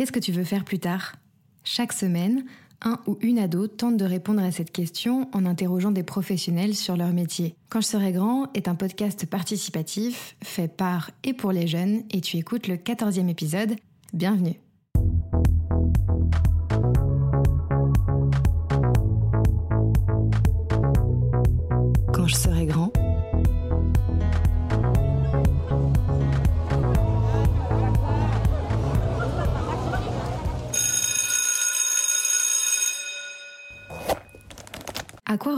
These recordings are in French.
Qu'est-ce que tu veux faire plus tard? Chaque semaine, un ou une ado tente de répondre à cette question en interrogeant des professionnels sur leur métier. Quand je serai grand est un podcast participatif fait par et pour les jeunes et tu écoutes le 14e épisode. Bienvenue.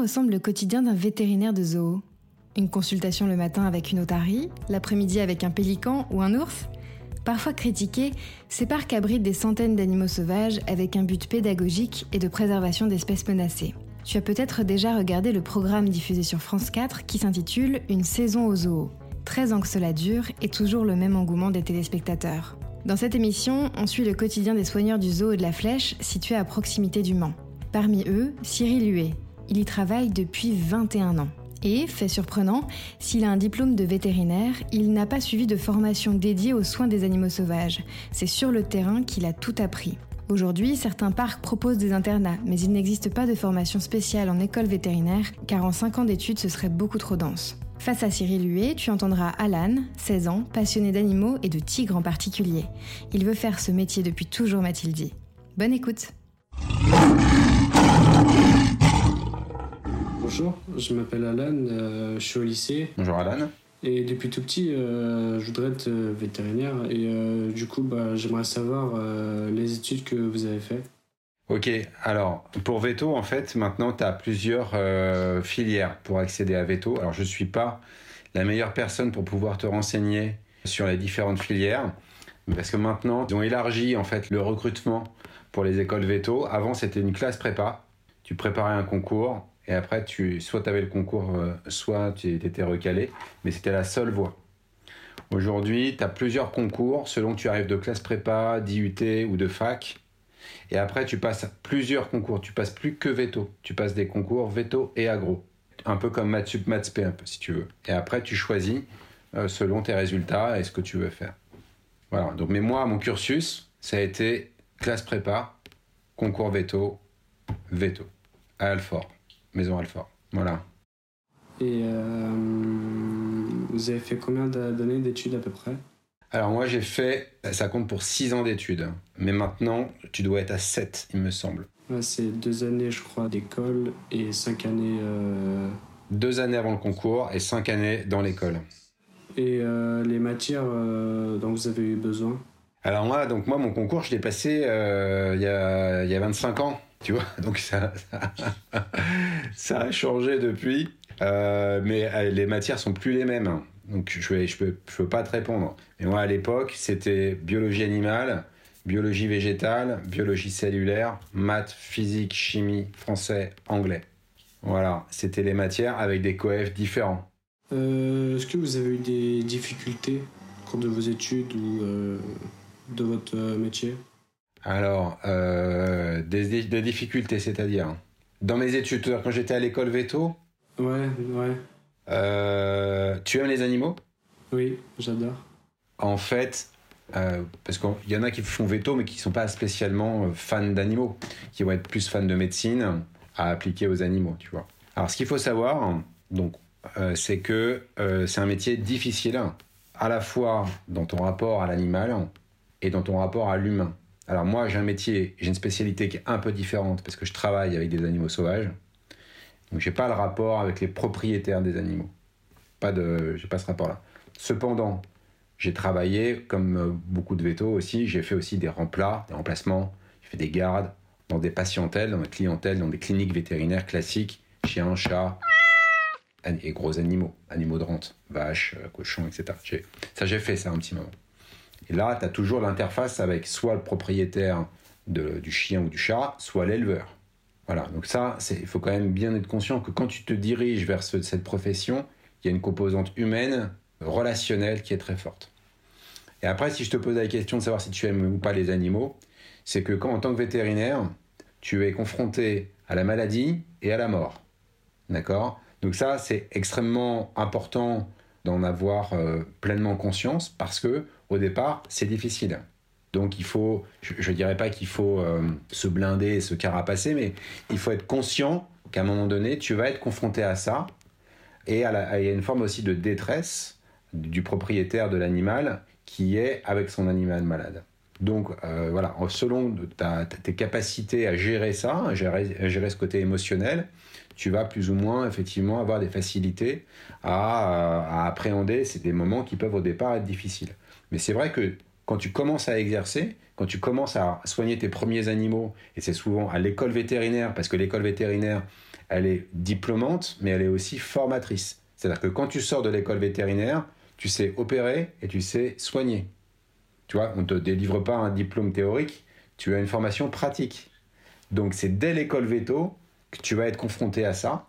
Ressemble le quotidien d'un vétérinaire de zoo? Une consultation le matin avec une otarie, l'après-midi avec un pélican ou un ours? Parfois critiqué, ces parcs abritent des centaines d'animaux sauvages avec un but pédagogique et de préservation d'espèces menacées. Tu as peut-être déjà regardé le programme diffusé sur France 4 qui s'intitule Une saison au zoo. 13 ans que cela dure et toujours le même engouement des téléspectateurs. Dans cette émission, on suit le quotidien des soigneurs du zoo et de la Flèche situés à proximité du Mans. Parmi eux, Cyril Huet, il y travaille depuis 21 ans. Et, fait surprenant, s'il a un diplôme de vétérinaire, il n'a pas suivi de formation dédiée aux soins des animaux sauvages. C'est sur le terrain qu'il a tout appris. Aujourd'hui, certains parcs proposent des internats, mais il n'existe pas de formation spéciale en école vétérinaire, car en 5 ans d'études, ce serait beaucoup trop dense. Face à Cyril Huet, tu entendras Alan, 16 ans, passionné d'animaux et de tigres en particulier. Il veut faire ce métier depuis toujours, m'a-t-il dit. Bonne écoute Bonjour, je m'appelle Alan, euh, je suis au lycée. Bonjour Alan. Et depuis tout petit, euh, je voudrais être euh, vétérinaire. Et du coup, bah, j'aimerais savoir les études que vous avez faites. Ok, alors pour Veto, en fait, maintenant tu as plusieurs filières pour accéder à Veto. Alors je ne suis pas la meilleure personne pour pouvoir te renseigner sur les différentes filières. Parce que maintenant, ils ont élargi en fait le recrutement pour les écoles Veto. Avant, c'était une classe prépa. Tu préparais un concours et après, tu, soit tu avais le concours, euh, soit tu étais recalé, mais c'était la seule voie. Aujourd'hui, tu as plusieurs concours selon que tu arrives de classe prépa, d'IUT ou de fac. Et après, tu passes plusieurs concours. Tu passes plus que veto. Tu passes des concours veto et agro. Un peu comme maths sup, un peu, si tu veux. Et après, tu choisis euh, selon tes résultats et ce que tu veux faire. Voilà. Donc, mais moi, mon cursus, ça a été classe prépa, concours veto, veto, à Alfort. Maison Alpha. Voilà. Et euh, vous avez fait combien d'années d'études à peu près? Alors moi j'ai fait, ça compte pour 6 ans d'études. Mais maintenant tu dois être à 7 il me semble. c'est deux années je crois d'école et 5 années... Euh... Deux années avant le concours et 5 années dans l'école. Et euh, les matières euh, dont vous avez eu besoin? Alors moi, donc moi mon concours je l'ai passé il y, a, y a 25 ans. Tu vois, donc ça, a changé depuis. Euh, mais euh, les matières sont plus les mêmes. Donc je ne peux pas te répondre. Mais moi, à l'époque, c'était biologie animale, biologie végétale, biologie cellulaire, maths, physique, chimie, français, anglais. Voilà, c'était les matières avec des coefs différents. Euh, est-ce que vous avez eu des difficultés au cours de vos études ou de votre métier? Alors, euh, des, difficultés, c'est-à-dire Dans mes études, quand j'étais à l'école veto Ouais, ouais. Euh, tu aimes les animaux? Oui, j'adore. En fait, euh, parce qu'il y en a qui font veto, mais qui ne sont pas spécialement fans d'animaux, qui vont être plus fans de médecine à appliquer aux animaux, tu vois. Alors, ce qu'il faut savoir, donc, c'est que c'est un métier difficile, à la fois dans ton rapport à l'animal et dans ton rapport à l'humain. Alors moi, j'ai un métier, j'ai une spécialité qui est un peu différente parce que je travaille avec des animaux sauvages. Donc j'ai pas le rapport avec les propriétaires des animaux. Pas de, j'ai pas ce rapport-là. Cependant, j'ai travaillé comme euh, beaucoup de vétos aussi. J'ai fait aussi des remplats, des remplacements. J'ai fait des gardes dans des patientèles, dans des clientèles, dans des cliniques vétérinaires classiques, chiens, chats et gros animaux, animaux de rente, vaches, euh, cochons, etc. Ça, j'ai fait ça un petit moment. Et là, tu as toujours l'interface avec soit le propriétaire du chien ou du chat, soit l'éleveur. Voilà, donc ça, il faut quand même bien être conscient que quand tu te diriges vers cette profession, il y a une composante humaine, relationnelle qui est très forte. Et après, si je te pose la question de savoir si tu aimes ou pas les animaux, c'est que quand en tant que vétérinaire, tu es confronté à la maladie et à la mort. D'accord? Donc ça, c'est extrêmement important d'en avoir euh, pleinement conscience parce que au départ, c'est difficile. Donc il faut, je ne dirais pas qu'il faut euh, se blinder et se carapacer, mais il faut être conscient qu'à un moment donné, tu vas être confronté à ça. Et à une forme aussi de détresse du propriétaire de l'animal qui est avec son animal malade. Donc euh, voilà, selon tes capacités à gérer ça, à gérer, ce côté émotionnel, tu vas plus ou moins effectivement avoir des facilités à, à appréhender ces des moments qui peuvent au départ être difficiles. Mais c'est vrai que quand tu commences à exercer, quand tu commences à soigner tes premiers animaux, et c'est souvent à l'école vétérinaire, parce que l'école vétérinaire, elle est diplômante, mais elle est aussi formatrice. C'est-à-dire que quand tu sors de l'école vétérinaire, tu sais opérer et tu sais soigner. Tu vois, on ne te délivre pas un diplôme théorique, tu as une formation pratique. Donc c'est dès l'école véto tu vas être confronté à ça.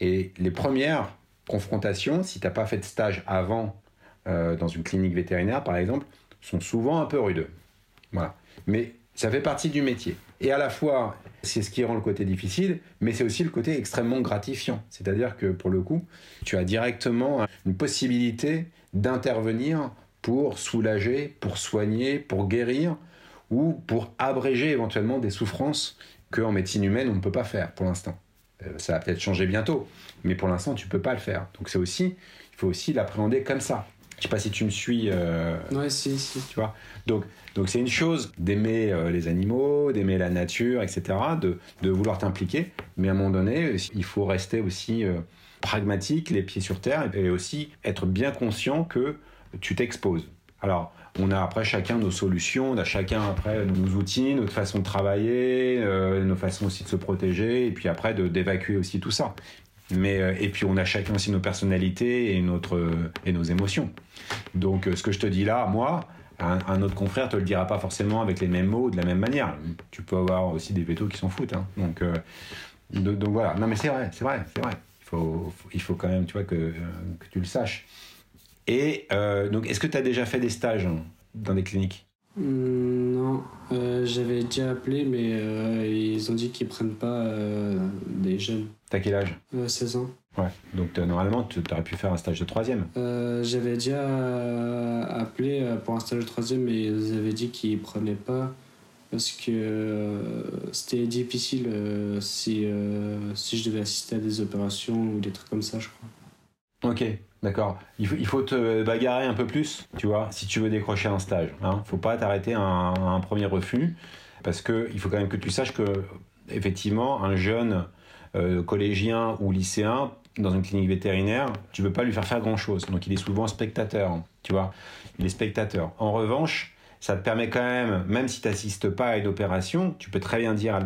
Et les premières confrontations, si tu n'as pas fait de stage avant euh, dans une clinique vétérinaire par exemple, sont souvent un peu rudes. Voilà. Mais ça fait partie du métier. Et à la fois, c'est ce qui rend le côté difficile, mais c'est aussi le côté extrêmement gratifiant. C'est-à-dire que pour le coup, tu as directement une possibilité d'intervenir pour soulager, pour soigner, pour guérir ou pour abréger éventuellement des souffrances qu'en médecine humaine on ne peut pas faire pour l'instant. Euh, ça va peut-être changer bientôt, mais pour l'instant tu ne peux pas le faire. Donc c'est aussi, il faut aussi l'appréhender comme ça. Je sais pas si tu me suis. Euh, ouais, si, si. Tu vois Donc, donc c'est une chose d'aimer euh, les animaux, d'aimer la nature, etc., de, de vouloir t'impliquer, mais à un moment donné, il faut rester aussi euh, pragmatique, les pieds sur terre, et aussi être bien conscient que tu t'exposes. Alors, on a après chacun nos solutions, on a chacun après nos outils, notre façon de travailler, nos façons aussi de se protéger, et puis après d'évacuer aussi tout ça. Mais, euh, et puis on a chacun aussi nos personnalités et, notre, et nos émotions. Donc euh, ce que je te dis là, moi, un, autre confrère te le dira pas forcément avec les mêmes mots, de la même manière. Tu peux avoir aussi des vétos qui s'en foutent. Hein. Donc, euh, donc, voilà. Non mais c'est vrai, c'est vrai, c'est vrai. Il faut, il faut quand même, tu vois, que, que tu le saches. Et donc, est-ce que tu as déjà fait des stages dans des cliniques? Hmm, Non, j'avais déjà appelé, mais ils ont dit qu'ils prennent pas des jeunes. T'as quel âge? 16 euh, ans. Ouais, donc normalement tu aurais pu faire un stage de troisième. Euh, J'avais déjà euh, appelé euh, pour un stage de troisième, mais ils avaient dit qu'ils prenaient pas parce que c'était difficile si, si je devais assister à des opérations ou des trucs comme ça, je crois. Ok, d'accord. Il faut, il faut te bagarrer un peu plus, tu vois, si tu veux décrocher un stage. Hein. Faut pas t'arrêter à un, premier refus parce que il faut quand même que tu saches que effectivement un jeune euh, collégien ou lycéen dans une clinique vétérinaire, tu veux pas lui faire faire grand chose. Donc il est souvent spectateur, tu vois. Il est spectateur. En revanche, ça te permet quand même, même si tu n'assistes pas à une opération, tu peux très bien dire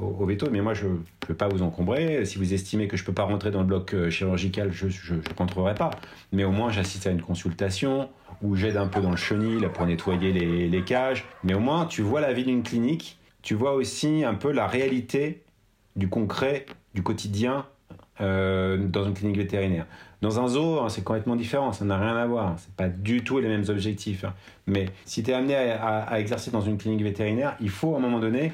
au, veto, mais moi je ne peux pas vous encombrer. Si vous estimez que je peux pas rentrer dans le bloc euh, chirurgical, je ne rentrerai pas. Mais au moins j'assiste à une consultation ou j'aide un peu dans le chenil pour nettoyer les cages. Mais au moins tu vois la vie d'une clinique, tu vois aussi un peu la réalité du concret du quotidien euh, dans une clinique vétérinaire. Dans un zoo, hein, c'est complètement différent, ça n'a rien à voir, c'est pas du tout les mêmes objectifs. Hein. Mais si tu es amené à, exercer dans une clinique vétérinaire, il faut à un moment donné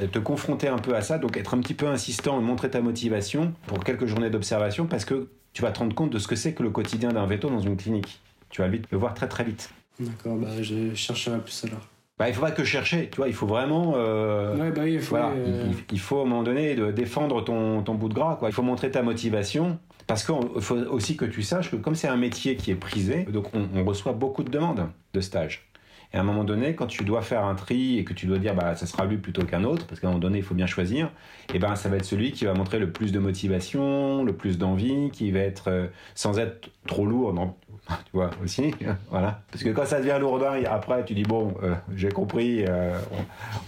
euh, te confronter un peu à ça, donc être un petit peu insistant et montrer ta motivation pour quelques journées d'observation parce que tu vas te rendre compte de ce que c'est que le quotidien d'un veto dans une clinique. Tu vas vite le voir très très vite. D'accord, bah, je chercherai plus alors. Bah, il faut pas que chercher, tu vois, il faut vraiment. Euh, ouais, bah il, faut, voilà, euh, il, faut à un moment donné de défendre ton, ton, bout de gras, quoi. Il faut montrer ta motivation, parce qu'il faut aussi que tu saches que comme c'est un métier qui est prisé, donc on, on, reçoit beaucoup de demandes de stage. À un moment donné, quand tu dois faire un tri et que tu dois dire, bah, ça sera lui plutôt qu'un autre, parce qu'à un moment donné, il faut bien choisir, et ben, ça va être celui qui va montrer le plus de motivation, le plus d'envie, qui va être, euh, sans être trop lourd, non, tu vois, aussi, voilà. Parce que quand ça devient lourdin, après, tu dis, bon, euh, j'ai compris, euh,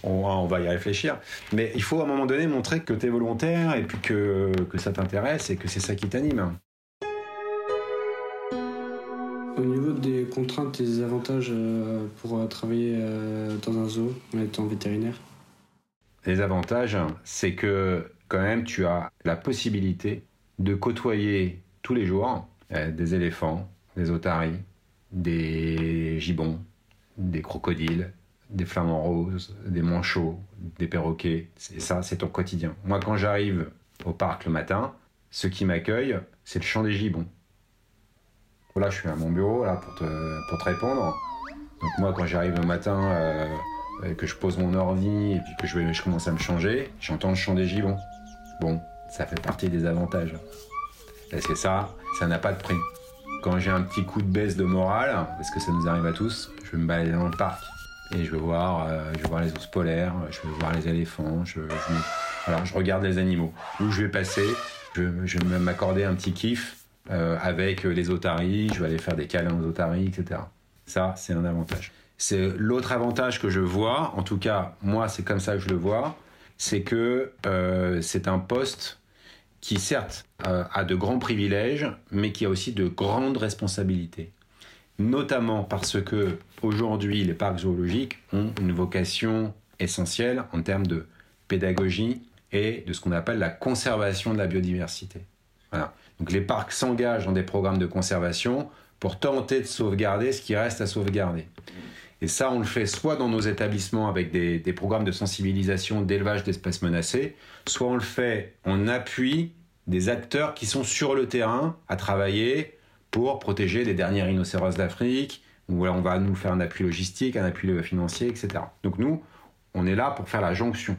on, va y réfléchir. Mais il faut à un moment donné montrer que tu es volontaire et puis que ça t'intéresse et que c'est ça qui t'anime. Au niveau des contraintes et des avantages euh, pour euh, travailler euh, dans un zoo en étant vétérinaire? Les avantages, c'est que quand même tu as la possibilité de côtoyer tous les jours des éléphants, des otaries, des gibbons, des crocodiles, des flamants roses, des manchots, des perroquets. Et ça, c'est ton quotidien. Moi, quand j'arrive au parc le matin, ce qui m'accueille, c'est le chant des gibbons. Là, je suis à mon bureau là, pour, te, pour te répondre. Donc moi, quand j'arrive le matin, euh, que je pose mon ordi et puis que je, commence à me changer, j'entends le chant des gibbons. Bon, ça fait partie des avantages. Parce que ça, ça n'a pas de prix. Quand j'ai un petit coup de baisse de morale, parce que ça nous arrive à tous, je vais me balader dans le parc et je vais voir, euh, je vais voir les ours polaires, je vais voir les éléphants, je, je regarde les animaux. Où je vais passer, je, je vais m'accorder un petit kiff euh, avec les otaries, je vais aller faire des câlins aux otaries, etc. Ça, c'est un avantage. C'est l'autre avantage que je vois, en tout cas, moi, c'est comme ça que je le vois, c'est que euh, c'est un poste qui, certes, euh, a de grands privilèges, mais qui a aussi de grandes responsabilités. Notamment parce que aujourd'hui, les parcs zoologiques ont une vocation essentielle en termes de pédagogie et de ce qu'on appelle la conservation de la biodiversité. Donc les parcs s'engagent dans des programmes de conservation pour tenter de sauvegarder ce qui reste à sauvegarder. Et ça, on le fait soit dans nos établissements avec des, des programmes de sensibilisation d'élevage d'espèces menacées, soit on le fait en appui des acteurs qui sont sur le terrain à travailler pour protéger les derniers rhinocéros d'Afrique, où on va nous faire un appui logistique, un appui financier, etc. Donc nous, on est là pour faire la jonction.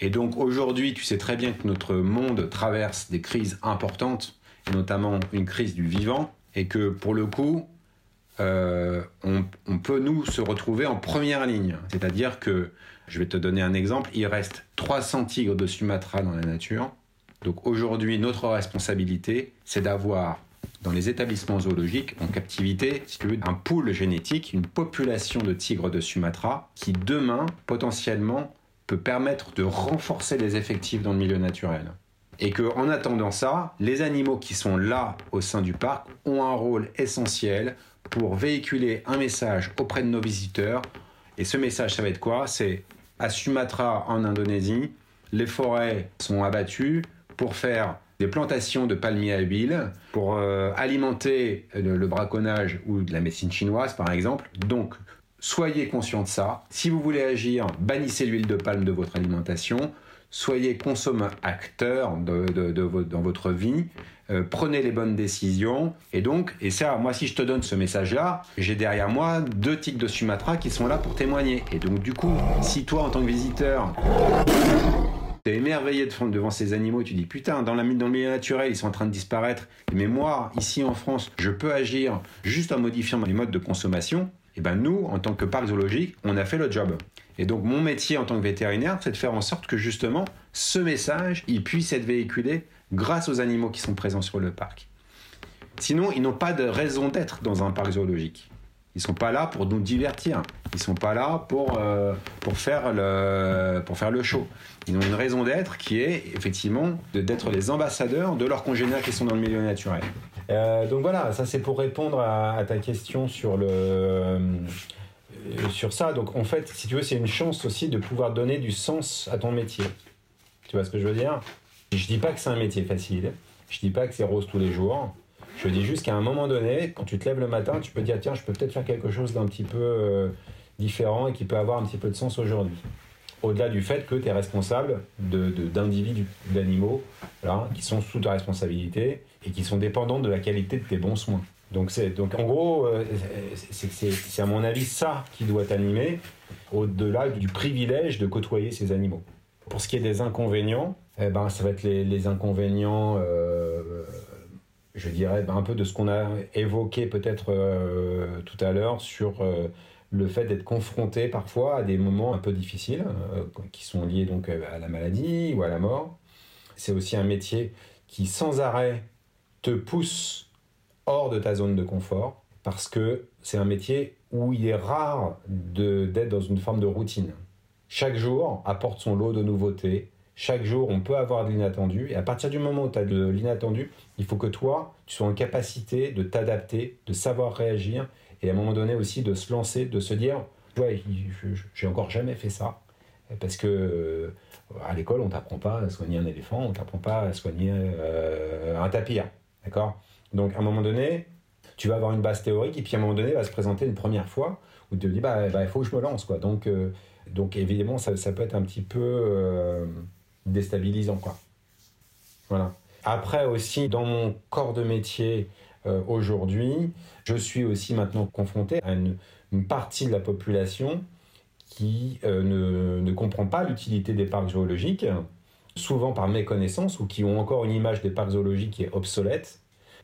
Et donc aujourd'hui, tu sais très bien que notre monde traverse des crises importantes, et notamment une crise du vivant, et que pour le coup, euh, on, on, peut nous se retrouver en première ligne. C'est-à-dire que, je vais te donner un exemple, il reste 300 tigres de Sumatra dans la nature. Donc aujourd'hui, notre responsabilité, c'est d'avoir dans les établissements zoologiques en captivité, si tu veux, un pool génétique, une population de tigres de Sumatra qui demain, potentiellement, permettre de renforcer les effectifs dans le milieu naturel. Et que, en attendant ça, les animaux qui sont là au sein du parc ont un rôle essentiel pour véhiculer un message auprès de nos visiteurs. Et ce message, ça va être quoi? C'est à Sumatra, en Indonésie, les forêts sont abattues pour faire des plantations de palmiers à huile, pour euh, alimenter le, le braconnage ou de la médecine chinoise, par exemple. Donc, soyez conscient de ça. Si vous voulez agir, bannissez l'huile de palme de votre alimentation soyez consommateurs de, de, dans votre vie, euh, prenez les bonnes décisions. Et donc, et ça, moi, si je te donne ce message-là, j'ai derrière moi deux tics de Sumatra qui sont là pour témoigner. Et donc, du coup, si toi, en tant que visiteur, T'es émerveillé devant ces animaux, tu dis putain, dans, la, dans le milieu naturel, ils sont en train de disparaître. Mais moi, ici en France, je peux agir juste en modifiant les modes de consommation. Et ben nous, en tant que parc zoologique, on a fait le job. Et donc mon métier en tant que vétérinaire, c'est de faire en sorte que justement ce message, puisse être véhiculé grâce aux animaux qui sont présents sur le parc. Sinon, ils n'ont pas de raison d'être dans un parc zoologique. Ils sont pas là pour nous divertir. Ils sont pas là pour, euh, pour, faire, le, pour faire le show. Ils ont une raison d'être qui est effectivement d'être les ambassadeurs de leurs congénères qui sont dans le milieu naturel. Euh, donc voilà, ça c'est pour répondre à, ta question sur le euh, sur ça. Donc en fait, si tu veux, c'est une chance aussi de pouvoir donner du sens à ton métier. Tu vois ce que je veux dire? Je dis pas que c'est un métier facile. Je dis pas que c'est rose tous les jours. Je dis juste qu'à un moment donné, quand tu te lèves le matin, tu peux dire tiens, je peux peut-être faire quelque chose d'un petit peu euh, différent et qui peut avoir un petit peu de sens aujourd'hui. Au-delà du fait que tu es responsable d'individus, d'animaux qui sont sous ta responsabilité et qui sont dépendants de la qualité de tes bons soins. Donc, donc en gros, euh, c'est à mon avis ça qui doit t'animer, au-delà du privilège de côtoyer ces animaux. Pour ce qui est des inconvénients, eh ben, ça va être les, les inconvénients, euh, je dirais, ben, un peu de ce qu'on a évoqué peut-être euh, tout à l'heure sur euh, le fait d'être confronté parfois à des moments un peu difficiles, euh, qui sont liés donc à la maladie ou à la mort. C'est aussi un métier qui sans arrêt te pousse hors de ta zone de confort parce que c'est un métier où il est rare d'être dans une forme de routine. Chaque jour apporte son lot de nouveautés. Chaque jour, on peut avoir de l'inattendu. Et à partir du moment où tu as de l'inattendu, il faut que toi, tu sois en capacité de t'adapter, de savoir réagir et à un moment donné aussi de se lancer, de se dire Ouais, j'ai encore jamais fait ça. Parce que euh, à l'école, on t'apprend pas à soigner un éléphant, on t'apprend pas à soigner euh, un tapir. D'accord? Donc, à un moment donné, tu vas avoir une base théorique et puis à un moment donné, va se présenter une première fois où tu te dis, bah, bah, il faut que je me lance. Quoi. Donc, euh, donc évidemment, ça, peut être un petit peu déstabilisant. Quoi. Voilà. Après aussi, dans mon corps de métier, euh, aujourd'hui, je suis aussi maintenant confronté à une, partie de la population qui euh, ne, ne, comprend pas l'utilité des parcs zoologiques, souvent par méconnaissance, ou qui ont encore une image des parcs zoologiques qui est obsolète,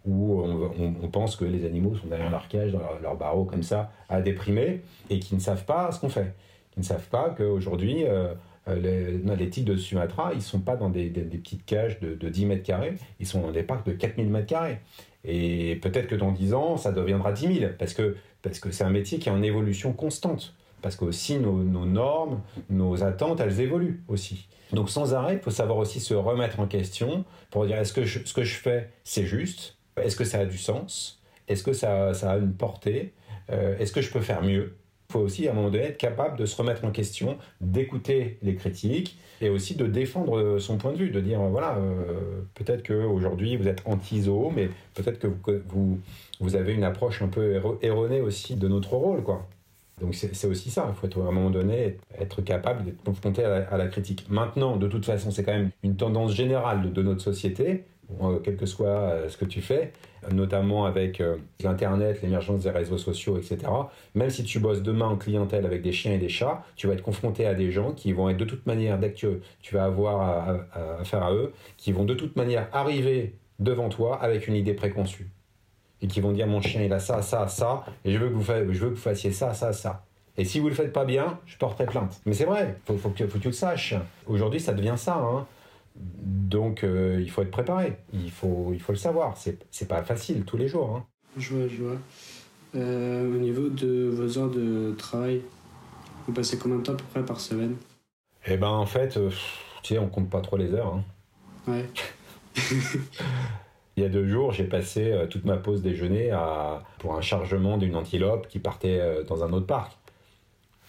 où on, pense que les animaux sont derrière leur cage, dans leur, barreau comme ça, à déprimer, et qui ne savent pas ce qu'on fait. Qui ne savent pas qu'aujourd'hui, euh, les, les, tigres de Sumatra, ils ne sont pas dans des, petites cages de, de, 10 mètres carrés, ils sont dans des parcs de 4000 mètres carrés. Et peut-être que dans 10 ans, ça deviendra 10 000, parce que parce que c'est un métier qui est en évolution constante. Parce que aussi nos, normes, nos attentes, elles évoluent aussi. Donc sans arrêt, il faut savoir aussi se remettre en question pour dire est-ce que ce que je fais, c'est juste? Est-ce que ça a du sens? Est-ce que ça, a une portée? Euh, Est-ce que je peux faire mieux? Faut aussi à un moment donné être capable de se remettre en question, d'écouter les critiques et aussi de défendre son point de vue, de dire voilà, euh, peut-être qu'aujourd'hui vous êtes anti-zoo, mais peut-être que vous, vous, avez une approche un peu erronée aussi de notre rôle. quoi. Donc c'est aussi ça, il faut à un moment donné être capable d'être confronté à la, critique. Maintenant, de toute façon, c'est quand même une tendance générale de notre société euh, quel que soit euh, ce que tu fais, notamment avec euh, l'Internet, l'émergence des réseaux sociaux, etc. Même si tu bosses demain en clientèle avec des chiens et des chats, tu vas être confronté à des gens qui vont être de toute manière, dès que tu, vas avoir affaire à, eux, qui vont de toute manière arriver devant toi avec une idée préconçue. Et qui vont dire mon chien il a ça, ça, ça, et je veux que vous, fassiez ça, ça, ça. Et si vous le faites pas bien, je porterai plainte. Mais c'est vrai, faut, faut que tu le saches. Aujourd'hui, ça devient ça. Hein. Donc euh, il faut être préparé, il faut, il faut le savoir. C'est, c'est pas facile tous les jours. Hein. Je vois, je vois. Euh, au niveau de vos heures de travail, vous passez combien de temps à peu près par semaine? Eh ben en fait, euh, tu sais, on compte pas trop les heures. Hein. Ouais. Il y a deux jours, j'ai passé toute ma pause déjeuner à, pour un chargement d'une antilope qui partait dans un autre parc.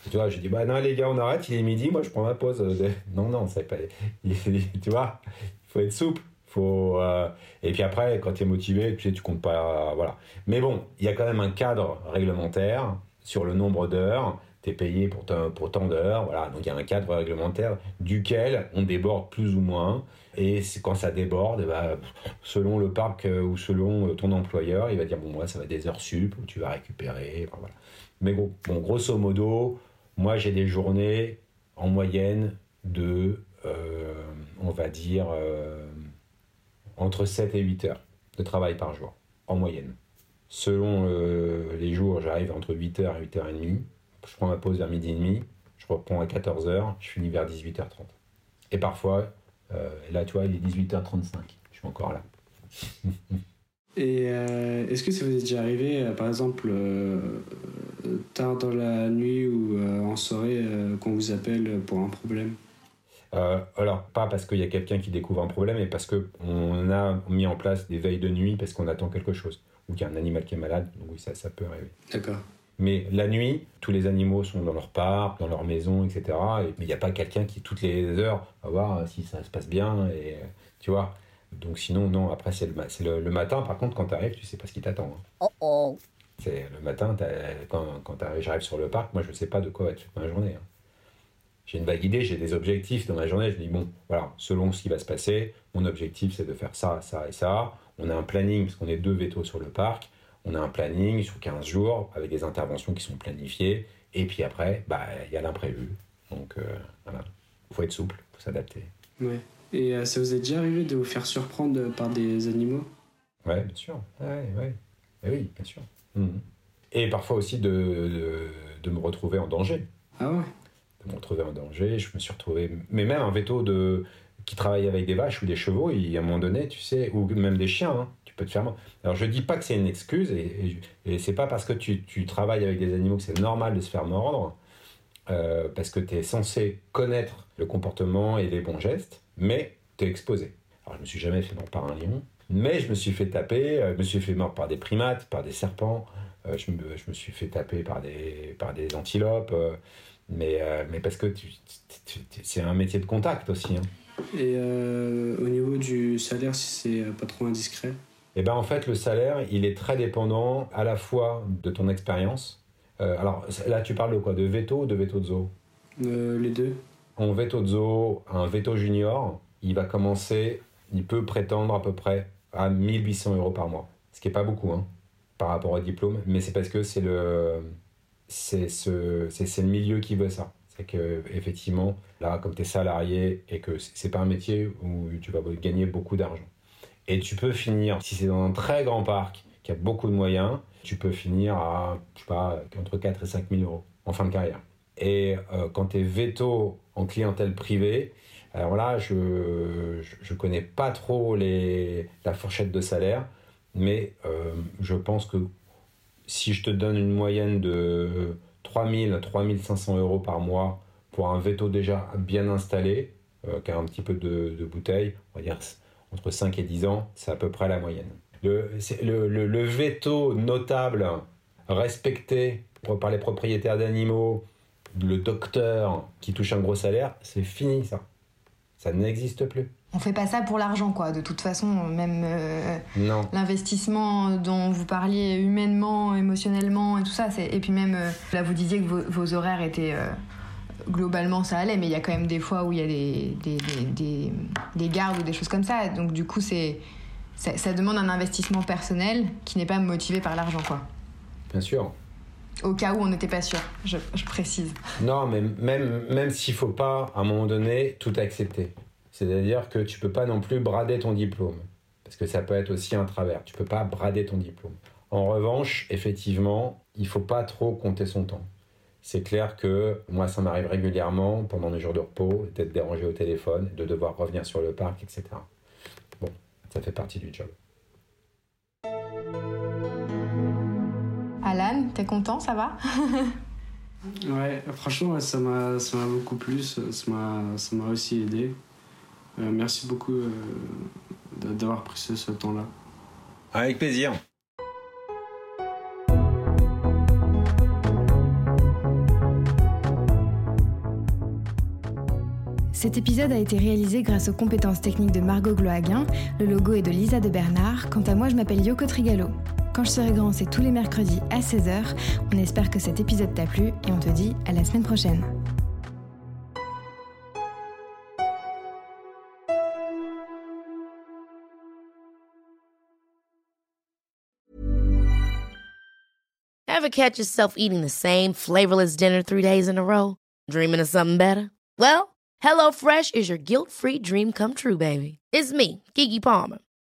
Tu vois, j'ai dit, bah non, les gars, on arrête, il est midi, moi je prends ma pause. Non, non, c'est pas. Tu vois, il faut être souple. Faut, euh, Et puis après, quand tu es motivé, tu sais, tu comptes pas. Voilà. Mais bon, il y a quand même un cadre réglementaire sur le nombre d'heures. Tu es payé pour, pour tant d'heures. Voilà. Donc il y a un cadre réglementaire duquel on déborde plus ou moins. Et quand ça déborde, bah, selon le parc euh, ou selon ton employeur, il va dire bon, moi, ça va des heures sup où tu vas récupérer. Mais bon, grosso modo, moi, j'ai des journées en moyenne de, euh, on va dire, euh, entre 7 et 8 heures de travail par jour, en moyenne. Selon euh, les jours, j'arrive entre 8h et 8h30. Je prends ma pause vers midi et demi. Je reprends à 14h. Je finis vers 18h30. Et parfois, là, tu vois, il est 18h35. Je suis encore là. Et est-ce que ça vous est déjà arrivé, par exemple, tard dans la nuit ou euh, en soirée euh, qu'on vous appelle pour un problème euh, alors, pas parce qu'il y a quelqu'un qui découvre un problème, mais parce qu'on a mis en place des veilles de nuit parce qu'on attend quelque chose. Ou qu'il y a un animal qui est malade, donc oui, ça, ça peut arriver. D'accord. Mais la nuit, tous les animaux sont dans leur parc, dans leur maison, etc. Et, mais il n'y a pas quelqu'un qui, toutes les heures, va voir si ça se passe bien, et tu vois. Donc sinon, non, après, c'est le, le, matin, par contre, quand tu arrives, tu sais pas ce qui t'attend. Hein. Oh oh le matin, quand, quand j'arrive sur le parc, moi je ne sais pas de quoi va être faite ma journée. Hein. J'ai une vague idée, j'ai des objectifs dans ma journée. Je dis, bon, voilà, selon ce qui va se passer, mon objectif c'est de faire ça, ça et ça. On a un planning, parce qu'on est deux vétos sur le parc. On a un planning sur 15 jours avec des interventions qui sont planifiées. Et puis après, bah, il y a l'imprévu. Donc euh, voilà, il faut être souple, il faut s'adapter. Ouais. Et euh, ça vous est déjà arrivé de vous faire surprendre par des animaux? Ouais, bien sûr. Ouais, ouais. Eh oui, bien sûr. Et parfois aussi de, de, me retrouver en danger. Ah ouais? De me retrouver en danger. Je me suis retrouvé. Mais même un veto de, qui travaille avec des vaches ou des chevaux, il, à un moment donné, tu sais, ou même des chiens, hein, tu peux te faire mal. Alors je dis pas que c'est une excuse, et, et, c'est pas parce que tu, tu, travailles avec des animaux que c'est normal de se faire mordre, euh, parce que tu es censé connaître le comportement et les bons gestes, mais tu es exposé. Alors je me suis jamais fait mordre par un lion, mais je me suis fait taper, euh, je me suis fait mordre par des primates, par des serpents, euh, je me, je, me, suis fait taper par des, par des antilopes, euh, mais, mais parce que c'est un métier de contact aussi. Hein. Et au niveau du salaire, si c'est pas trop indiscret? Eh ben en fait, le salaire, il est très dépendant à la fois de ton expérience. alors là, tu parles de quoi? De veto ou de veto de zoo Les deux. En veto de zoo, un veto junior, il va commencer, il peut prétendre à peu près à 1800 euros par mois. ce qui n'est pas beaucoup hein, par rapport au diplôme, mais c'est parce que c'est le, c'est ce, c'est, le milieu qui veut ça. C'est que effectivement, là, comme tu es salarié et que c'est pas un métier où tu vas gagner beaucoup d'argent. Et tu peux finir, si c'est dans un très grand parc qui a beaucoup de moyens, tu peux finir à, je sais pas, entre 4 et 5 000 euros en fin de carrière. Et euh, quand tu es veto en clientèle privée, alors là, je ne connais pas trop les, la fourchette de salaire, mais euh, je pense que si je te donne une moyenne de 3000 à 3500 euros par mois pour un veto déjà bien installé, euh, qui a un petit peu de, de, bouteille, on va dire entre 5 et 10 ans, c'est à peu près la moyenne. Le, le, le, le veto notable respecté par les propriétaires d'animaux, le docteur qui touche un gros salaire, c'est fini ça. Ça n'existe plus. On fait pas ça pour l'argent, quoi. De toute façon, même euh, l'investissement dont vous parliez humainement, émotionnellement et tout ça, et puis même euh, là vous disiez que vos, horaires étaient euh, globalement ça allait, mais il y a quand même des fois où il y a des, des, des, des, gardes ou des choses comme ça. Donc du coup, c'est ça, ça demande un investissement personnel qui n'est pas motivé par l'argent, quoi. Bien sûr. Au cas où on n'était pas sûr, je, précise. Non, mais même, même s'il faut pas, à un moment donné, tout accepter. C'est-à-dire que tu peux pas non plus brader ton diplôme. Parce que ça peut être aussi un travers. Tu peux pas brader ton diplôme. En revanche, effectivement, il faut pas trop compter son temps. C'est clair que moi, ça m'arrive régulièrement, pendant mes jours de repos, d'être dérangé au téléphone, de devoir revenir sur le parc, etc. Bon, ça fait partie du job. Alan, t'es content, ça va? Ouais, franchement, ça m'a beaucoup plu, ça m'a aussi aidé. Euh, merci beaucoup euh, d'avoir pris ce, ce temps-là. Avec plaisir. Cet épisode a été réalisé grâce aux compétences techniques de Margot Gloaguin, le logo est de Lisa de Bernard. Quant à moi, je m'appelle Yoko Trigalo. Quand je serai grand, c'est tous les mercredis à 16h. On espère que cet épisode t'a plu et on te dit à la semaine prochaine. Ever catch yourself eating the same flavorless dinner three days in a row? Dreaming of something better? Well, HelloFresh is your guilt-free dream come true, baby. It's me, Kiki Palmer.